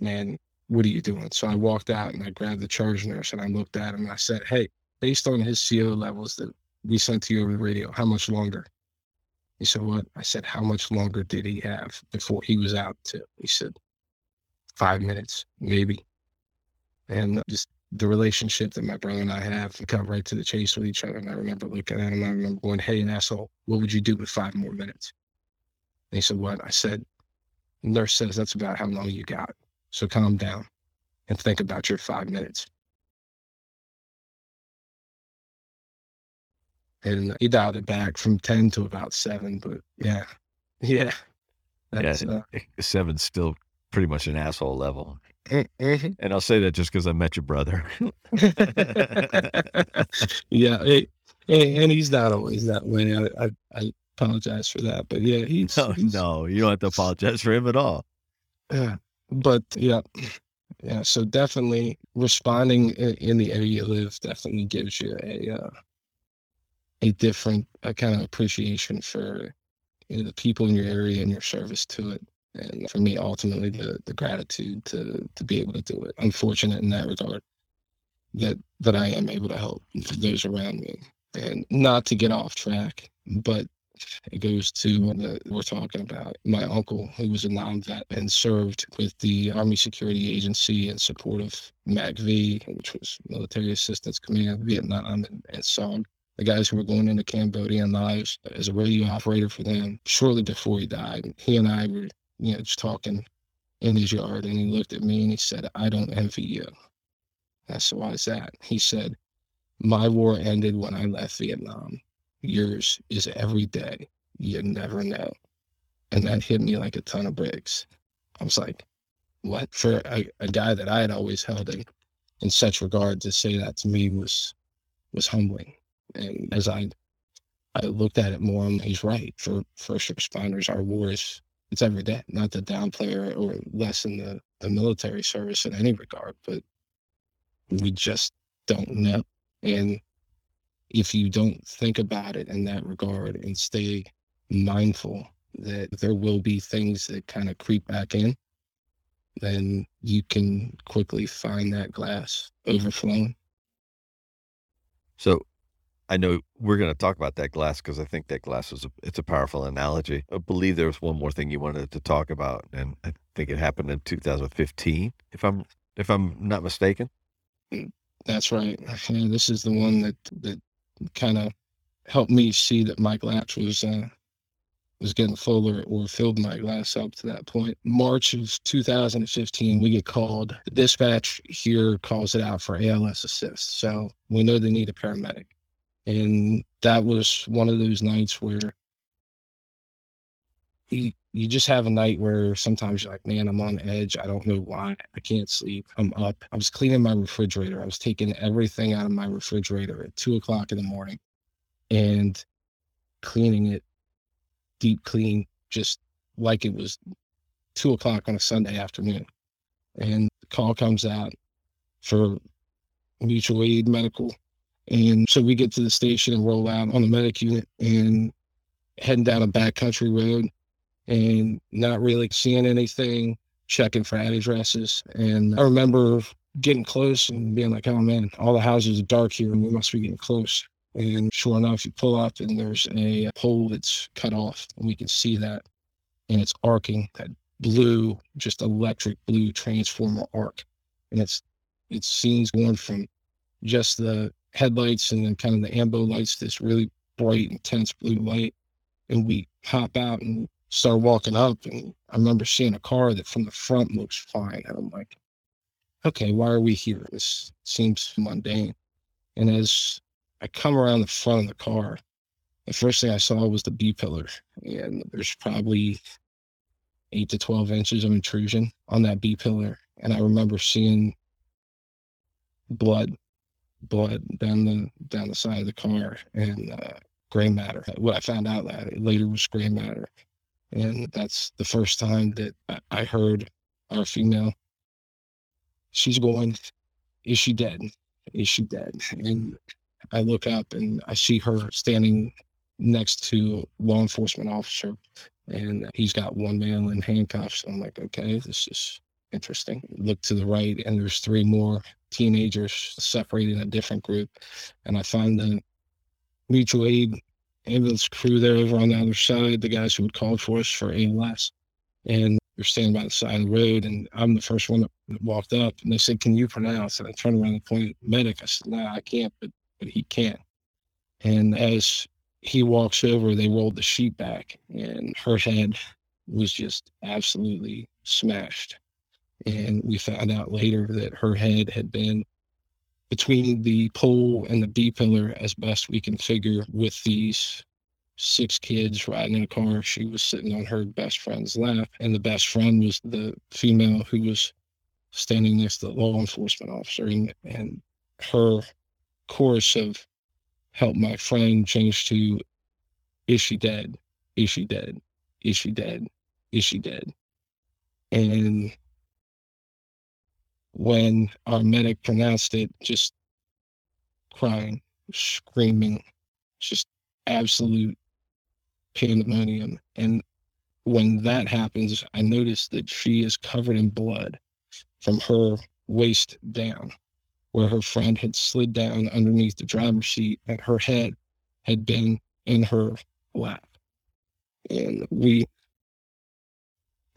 man, what are you doing? So I walked out and I grabbed the charge nurse and I looked at him and I said, hey, based on his CO levels that we sent to you over the radio, how much longer? He said, What? I said, How much longer did he have before he was out? To? He said, Five minutes, maybe. And just the relationship that my brother and I have we cut right to the chase with each other. And I remember looking at him, I remember going, Hey, an asshole, what would you do with five more minutes? And he said, What? I said, Nurse says that's about how long you got. So calm down and think about your five minutes. And he dialed it back from 10 to about seven. But yeah, yeah. That's, yeah, uh, seven's still pretty much an asshole level. Mm-hmm. And I'll say that just because I met your brother. yeah, and he's not always that way. I, I, I apologize for that, but yeah, he's no, he's, no, you don't have to apologize for him at all. Yeah, but yeah, yeah. So definitely responding in, in the area you live definitely gives you a uh, a different a kind of appreciation for you know, the people in your area and your service to it and for me ultimately the the gratitude to to be able to do it i'm fortunate in that regard that that i am able to help those around me and not to get off track but it goes to what we're talking about my uncle who was a non-vet and served with the army security agency in support of macv which was military assistance command vietnam and, and saw the guys who were going into Cambodian lives as a radio operator for them shortly before he died he and i were you know, just talking in his yard. And he looked at me and he said, I don't envy you. I said, why is that? He said, my war ended when I left Vietnam. Yours is every day. You never know. And that hit me like a ton of bricks. I was like, what? For a, a guy that I had always held in, in such regard to say that to me was was humbling. And as I I looked at it more, he's right. For first responders, our wars it's every day. Not to downplay or, or lessen the, the military service in any regard, but we just don't know. And if you don't think about it in that regard and stay mindful that there will be things that kind of creep back in, then you can quickly find that glass overflowing. So I know we're going to talk about that glass because I think that glass is a, it's a powerful analogy. I believe there was one more thing you wanted to talk about, and I think it happened in 2015, if I'm if I'm not mistaken. Mm, that's right. This is the one that that kind of helped me see that my glass was uh, was getting fuller or filled my glass up to that point. March of 2015, we get called. The dispatch here calls it out for ALS assist. So we know they need a paramedic. And that was one of those nights where you, you just have a night where sometimes you're like, man, I'm on edge. I don't know why. I can't sleep. I'm up. I was cleaning my refrigerator. I was taking everything out of my refrigerator at two o'clock in the morning and cleaning it deep clean, just like it was two o'clock on a Sunday afternoon. And the call comes out for mutual aid medical and so we get to the station and roll out on the medic unit and heading down a backcountry road and not really seeing anything, checking for addresses. And I remember getting close and being like, oh man, all the houses are dark here and we must be getting close. And sure enough, you pull up and there's a pole that's cut off and we can see that. And it's arcing that blue, just electric blue transformer arc. And it's, it's scenes going from just the headlights and then kind of the ambo lights, this really bright, intense blue light. And we hop out and start walking up. And I remember seeing a car that from the front looks fine. And I'm like, okay, why are we here? This seems mundane. And as I come around the front of the car, the first thing I saw was the B pillar. And there's probably eight to 12 inches of intrusion on that B pillar. And I remember seeing blood blood down the down the side of the car and uh, gray matter. What I found out that later was gray matter, and that's the first time that I heard our female. She's going, is she dead? Is she dead? And I look up and I see her standing next to law enforcement officer, and he's got one man in handcuffs. I'm like, okay, this is interesting. Look to the right, and there's three more teenagers separated in a different group. And I find the mutual aid ambulance crew there over on the other side, the guys who had called for us for ALS. And they're standing by the side of the road, and I'm the first one that walked up. And they said, "Can you pronounce?" And I turned around and pointed at the medic. I said, "No, nah, I can't, but but he can." And as he walks over, they rolled the sheet back, and her head was just absolutely smashed. And we found out later that her head had been between the pole and the B pillar, as best we can figure, with these six kids riding in a car. She was sitting on her best friend's lap, and the best friend was the female who was standing next to the law enforcement officer. And, and her chorus of help my friend changed to is she dead? Is she dead? Is she dead? Is she dead? And when our medic pronounced it, just crying, screaming, just absolute pandemonium. And when that happens, I notice that she is covered in blood from her waist down, where her friend had slid down underneath the driver's seat and her head had been in her lap. And we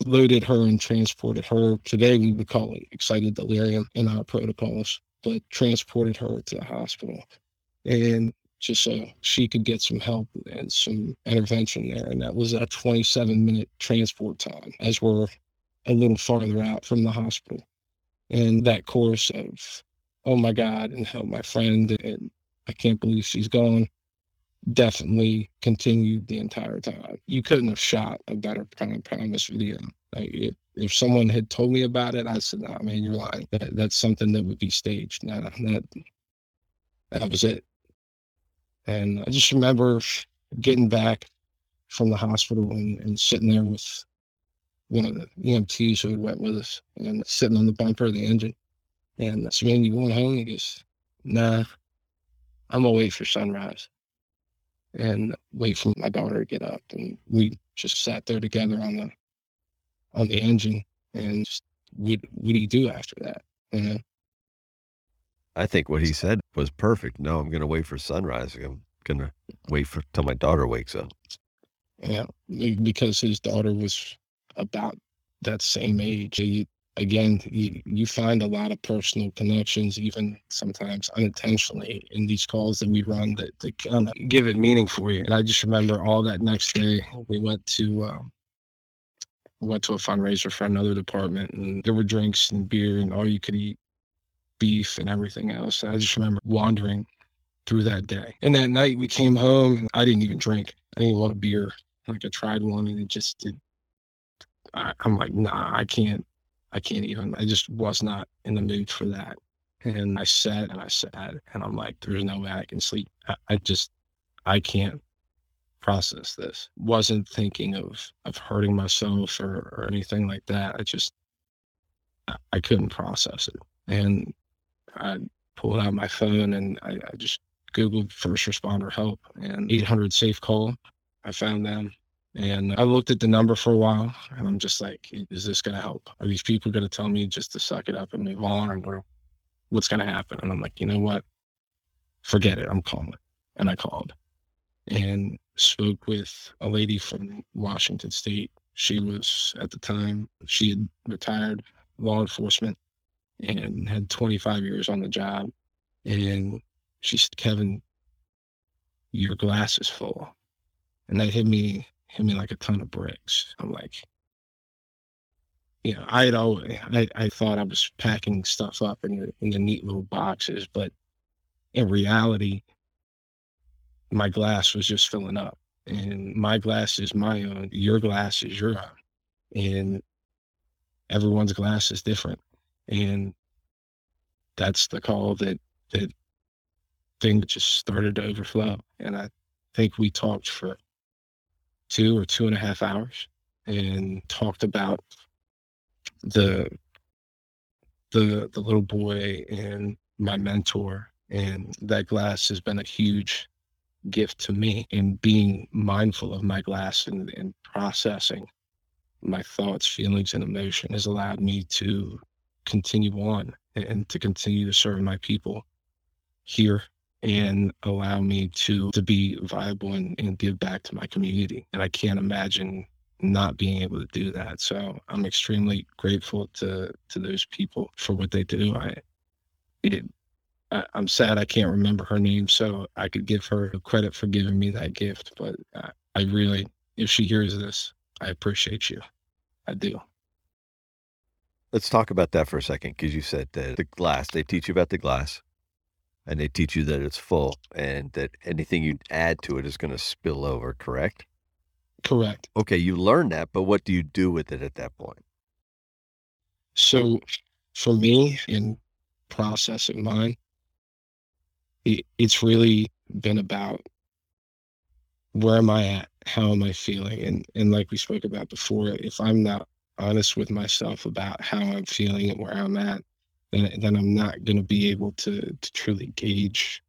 loaded her and transported her. Today we would call it excited delirium in our protocols, but transported her to the hospital. And just so she could get some help and some intervention there. And that was a 27 minute transport time as we're a little farther out from the hospital. And that course of, oh my God, and help my friend, and I can't believe she's gone, definitely continued the entire time. You couldn't have shot a better prime promise video. Like if, if someone had told me about it, I said, "Nah, man, you're lying. That, that's something that would be staged." Nah, that that was it. And I just remember getting back from the hospital and, and sitting there with one of the EMTs who had went with us and sitting on the bumper of the engine. And I said, man, you going home? He goes, nah, I'm gonna wait for sunrise and wait for my daughter to get up. And we just sat there together on the on the engine and just, what what do you do after that? You know? I think what he said was perfect. No, I'm to wait for sunrise. I'm to wait for till my daughter wakes up. Yeah, because his daughter was about that same age. He, again, you, you find a lot of personal connections, even sometimes unintentionally, in these calls that we run that, that kind of give it meaning for you. And I just remember all that next day, we went to um, went to a fundraiser for another department, and there were drinks and beer and all you could eat beef and everything else. I just remember wandering through that day. And that night we came home and I didn't even drink. I didn't want a beer. Like I tried one and it just did. I, I'm like, nah, I can't. I can't even. I just was not in the mood for that. And I sat and I sat and I'm like, there's no way I can sleep. I, I just, I can't process this. Wasn't thinking of of hurting myself or, or anything like that. I just, I, couldn't process it. And I pulled out my phone and I, I just Googled first responder help and 800 safe call. I found them and I looked at the number for a while and I'm just like, is this going to help? Are these people going to tell me just to suck it up and move on or what's going to happen? And I'm like, you know what? Forget it. I'm calling. And I called and spoke with a lady from Washington State. She was at the time, she had retired law enforcement and had 25 years on the job. And she said, Kevin, your glass is full. And that hit me, hit me like a ton of bricks. I'm like, you know, I had always, I, I thought I was packing stuff up in the, in the neat little boxes, but in reality, my glass was just filling up. And my glass is my own, your glass is your own. And everyone's glass is different and that's the call that that thing just started to overflow and i think we talked for two or two and a half hours and talked about the the the little boy and my mentor and that glass has been a huge gift to me in being mindful of my glass and, and processing my thoughts feelings and emotion has allowed me to continue on and to continue to serve my people here and allow me to to be viable and, and give back to my community. And I can't imagine not being able to do that. So I'm extremely grateful to to those people for what they do. I it, I, am sad I can't remember her name, so I could give her credit for giving me that gift. But I, I really, if she hears this, I appreciate you. I do. Let's talk about that for a second, because you said that the glass. They teach you about the glass, and they teach you that it's full, and that anything you add to it is going to spill over. Correct? Correct. Okay, you learn that, but what do you do with it at that point? So, for me, in processing mine, it, it's really been about where am I at? How am I feeling? And and like we spoke about before, if I'm not honest with myself about how I'm feeling and where I'm at, then then I'm not going to be able to to truly gauge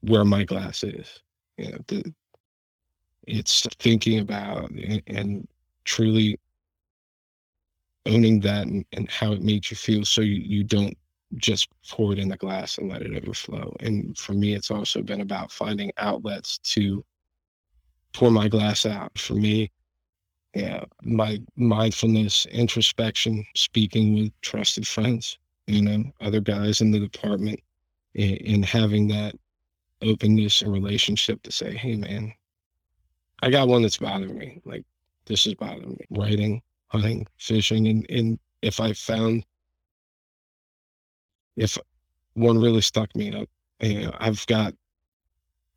where my glass is. You know, the, it's thinking about and, and truly owning that and, and, how it makes you feel so you, you don't just pour it in the glass and let it overflow. And for me, it's also been about finding outlets to pour my glass out. For me, yeah, my mindfulness, introspection, speaking with trusted friends, you know, other guys in the department, and, having that openness and relationship to say, hey, man, I got one that's bothering me. Like, this is bothering me. Writing, hunting, fishing, and, and if I found if one really stuck me up, you know, I've got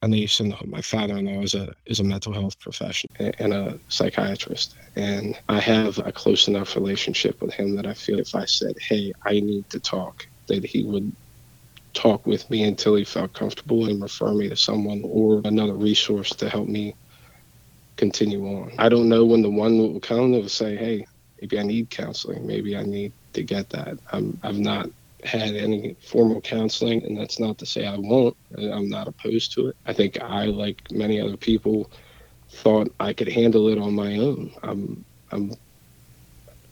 a niece and my father-in-law is a is a mental health professional and a psychiatrist. And i have a close enough relationship with him that i feel if i said hey i need to talk that he would talk with me until he felt comfortable and refer me to someone or another resource to help me continue on. I don't know when the one will come that will say hey maybe i need counseling. Maybe i need to get that. I'm i've not had any formal counseling, and that's not to say I won't. I'm not opposed to it. I think I, like many other people, thought I could handle it on my own. I'm, I'm,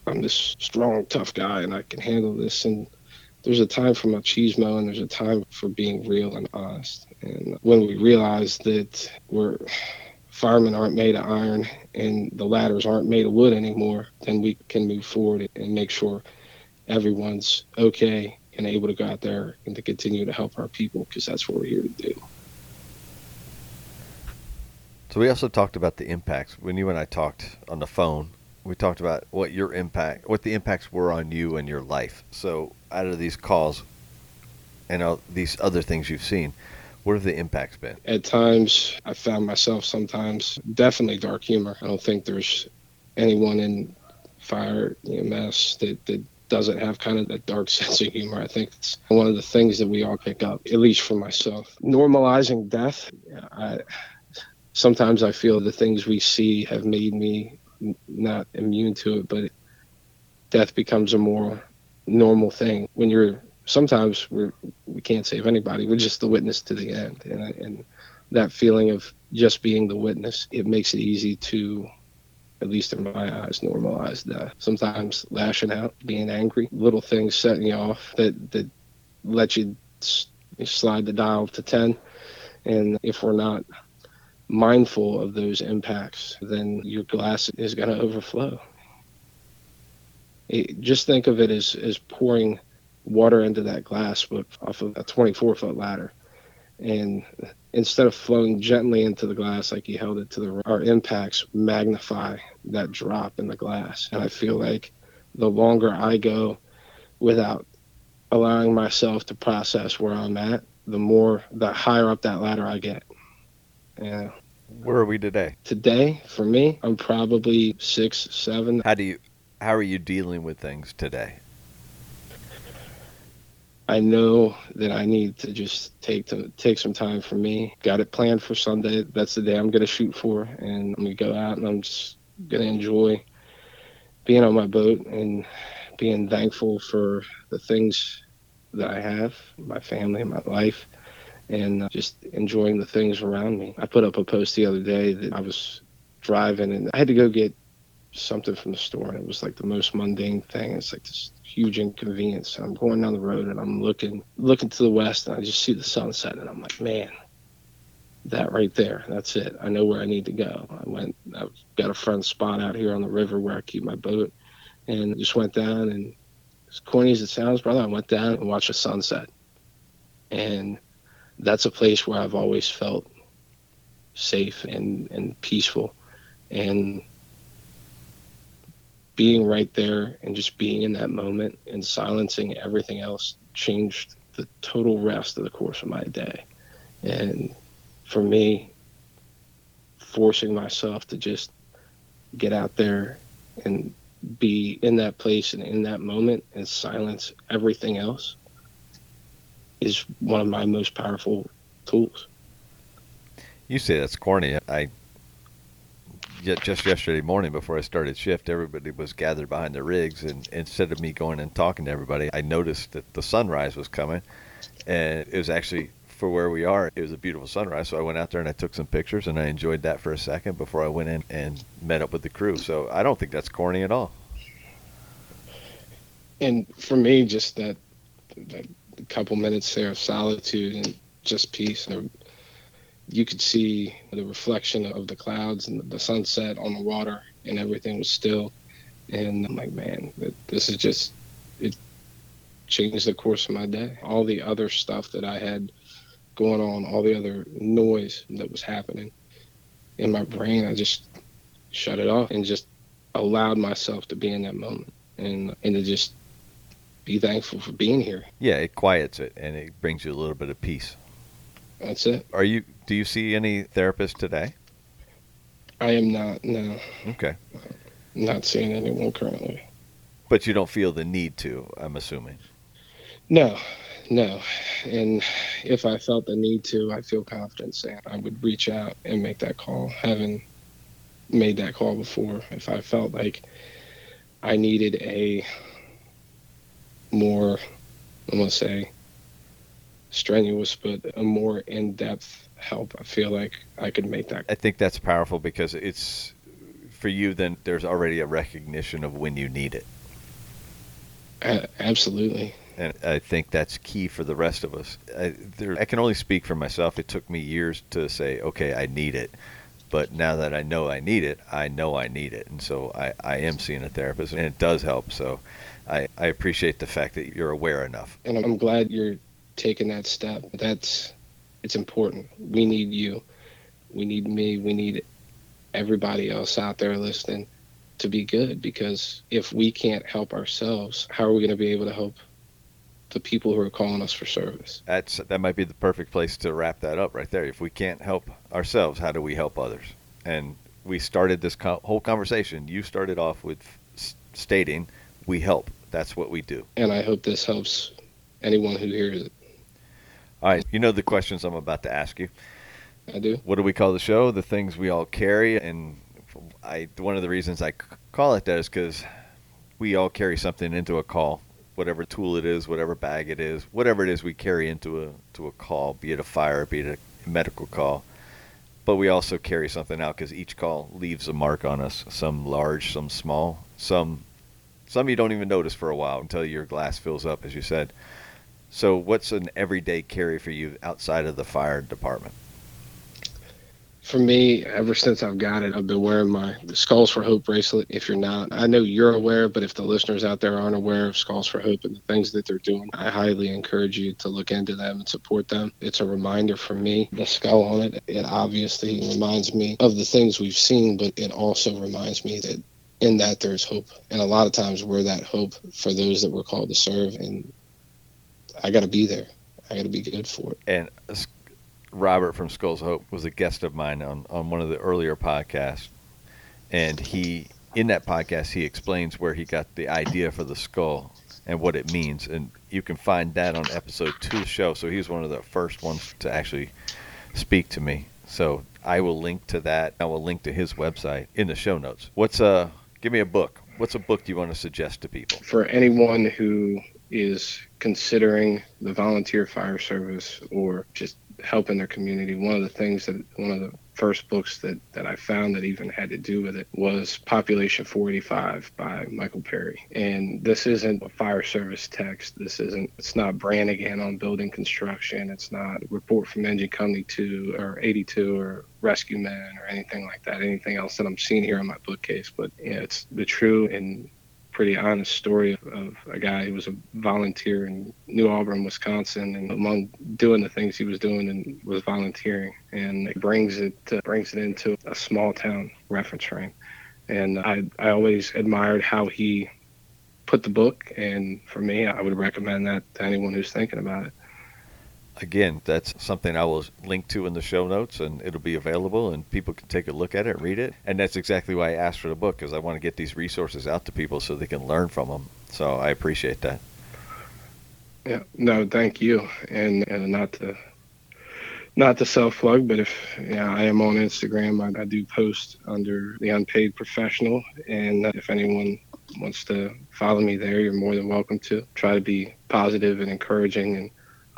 I'm this strong, tough guy, and I can handle this. And there's a time for machismo, and there's a time for being real and honest. And when we realize that we're firemen aren't made of iron and the ladders aren't made of wood anymore, then we can move forward and make sure everyone's okay and able to go out there and to continue to help our people because that's what we're here to do. So we also talked about the impacts when you and I talked on the phone. We talked about what your impact, what the impacts were on you and your life. So out of these calls and all these other things you've seen, what have the impacts been? At times, I found myself sometimes definitely dark humor. I don't think there's anyone in fire EMS that, that doesn't have kind of that dark sense of humor. I think it's one of the things that we all pick up, at least for myself. Normalizing death, I, sometimes I feel the things we see have made me not immune to it, but death becomes a more normal thing when you're sometimes we're we can't save anybody we're just the witness to the end and, and that feeling of just being the witness it makes it easy to at least in my eyes, normalized. Sometimes lashing out, being angry, little things setting you off that that let you slide the dial to 10. And if we're not mindful of those impacts, then your glass is going to overflow. It, just think of it as, as pouring water into that glass but off of a 24 foot ladder. And instead of flowing gently into the glass like he held it to the our impacts magnify that drop in the glass. And i feel like the longer i go without allowing myself to process where i'm at the more the higher up that ladder i get. Yeah. Where are we today? Today for me i'm probably six seven. How do you how are you dealing with things today I know that I need to just take to take some time for me. Got it planned for Sunday. That's the day I'm gonna shoot for, and I'm gonna go out and I'm just gonna enjoy being on my boat and being thankful for the things that I have, my family, my life, and uh, just enjoying the things around me. I put up a post the other day that I was driving and I had to go get something from the store, and it was like the most mundane thing. It's like this huge inconvenience. I'm going down the road and I'm looking looking to the west, and I just see the sunset, and I'm like, man, that right there. That's it. I know where I need to go. I went. I've got a front spot out here on the river where I keep my boat, and just went down. And as corny as it sounds, brother, I went down and watched the sunset. And that's a place where I've always felt safe and and peaceful, and being right there and just being in that moment and silencing everything else changed the total rest of the course of my day. And for me, forcing myself to just get out there and be in that place and in that moment and silence everything else is one of my most powerful tools. You say that's corny. I just yesterday morning before I started shift, everybody was gathered behind the rigs, and instead of me going and talking to everybody, I noticed that the sunrise was coming, and it was actually for where we are. It was a beautiful sunrise, so I went out there and I took some pictures, and I enjoyed that for a second before I went in and met up with the crew. So I don't think that's corny at all. And for me, just that that couple minutes there of solitude and just peace. You could see the reflection of the clouds and the sunset on the water, and everything was still. And I'm like, man, this is just it changed the course of my day. All the other stuff that I had going on, all the other noise that was happening in my brain, I just shut it off and just allowed myself to be in that moment and and to just be thankful for being here. Yeah, it quiets it and it brings you a little bit of peace. That's it. Are you? Do you see any therapist today? I am not. No. Okay. Not seeing anyone currently. But you don't feel the need to. I'm assuming. No, no. And if I felt the need to, I feel confident saying I would reach out and make that call. Having made that call before, if I felt like I needed a more, I'm gonna say, strenuous, but a more in-depth help, I feel like I could make that. I think that's powerful because it's for you. Then there's already a recognition of when you need it. Uh, absolutely and I think that's key for the rest of us. I, there, I can only speak for myself. It took me years to say, okay, I need it. But now that I know I need it, I know I need it. And so I, I am seeing a therapist, and it does help. So I, I appreciate the fact that you're aware enough. And I'm glad you're taking that step. That's it's important. We need you. We need me. We need everybody else out there listening to be good because if we can't help ourselves, how are we going to be able to help the people who are calling us for service. That's that might be the perfect place to wrap that up right there. If we can't help ourselves, how do we help others? And we started this co- whole conversation. You started off with s- stating, "We help. That's what we do." And I hope this helps anyone who hears it. All right, you know the questions I'm about to ask you. I do. What do we call the show? The things we all carry, and I one of the reasons I call it that is because we all carry something into a call whatever tool it is, whatever bag it is, whatever it is we carry into a to a call, be it a fire, be it a medical call. But we also carry something out because each call leaves a mark on us. Some large, some small, some some you don't even notice for a while until your glass fills up, as you said. So, what's an everyday carry for you outside of the fire department? for me, ever since I've got it, I've been wearing my Skulls for Hope bracelet. If you're not, I know you're aware, but if the listeners out there aren't aware of Skulls for Hope and the things that they're doing, I highly encourage you to look into them and support them. It's a reminder for me. The skull on it, it obviously reminds me of the things we've seen, but it also reminds me that in that there's hope. And a lot of times we're that hope for those that we're called to serve. And I got to be there. I got to be good for it. And uh, Robert from Skulls Hope was a guest of mine on, on one of the earlier podcasts, and he in that podcast he explains where he got the idea for the skull and what it means, and you can find that on episode two of the show. So he was one of the first ones to actually speak to me. So I will link to that. I will link to his website in the show notes. What's a give me a book? What's a book do you want to suggest to people? For anyone who is considering the volunteer fire service or just helping their community. One of the things that one of the first books that, that I found that even had to do with it was Population 485 by Michael Perry. And this isn't a fire service text. This isn't, it's not Brannigan on building construction. It's not Report from Engine Company 2 or 82 or Rescue Men or anything like that, anything else that I'm seeing here on my bookcase. But yeah, it's the true and pretty honest story of, of, a guy who was a volunteer in New Auburn, Wisconsin, and among doing the things he was doing and was volunteering, and it brings it uh, brings it into a small town reference frame. And I I always admired how he put the book, and for me, I would recommend that to anyone who's thinking about it again, that's something I will link to in the show notes, and it'll be available, and people can take a look at it, read it. And that's exactly why I asked for the book, because I want to get these resources out to people so they can learn from them. So I appreciate that. Yeah, no, thank you, and and not to not to self plug, but if yeah, I am on Instagram. I, I do post under the unpaid professional, and uh, if anyone wants to follow me there, you're more than welcome to. Try to be positive and encouraging and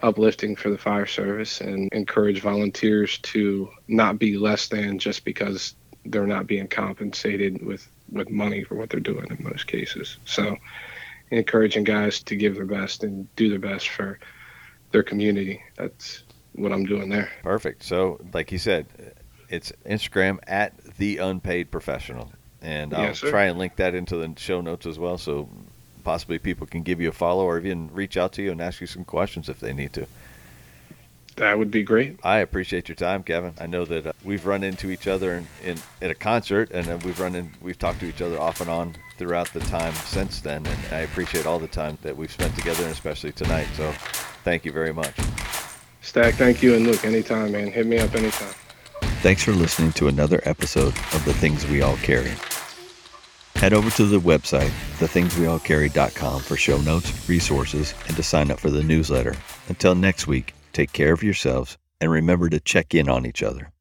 uplifting for the fire service and encourage volunteers to not be less than just because they're not being compensated with with money for what they're doing in most cases. So encouraging guys to give their best and do their best for their community. That's what I'm doing there. Perfect. So like you said, it's Instagram at the unpaid professional. And I'll yes, try and link that into the show notes as well so possibly people can give you a follow or even reach out to you and ask you some questions if they need to. That would be great. I appreciate your time, Kevin. I know that uh, we've run into each other in, in at a concert, and uh, we've run in, we've talked to each other off and on throughout the time since then. And I appreciate all the time that we've spent together, and especially tonight. So, thank you very much. Stack, thank you, and look, anytime, man. Hit me up anytime. Thanks for listening to another episode of the Things We All Carry. Head over to the website, thethingsweallcarry.com for show notes, resources, and to sign up for the newsletter. Until next week, take care of yourselves and remember to check in on each other.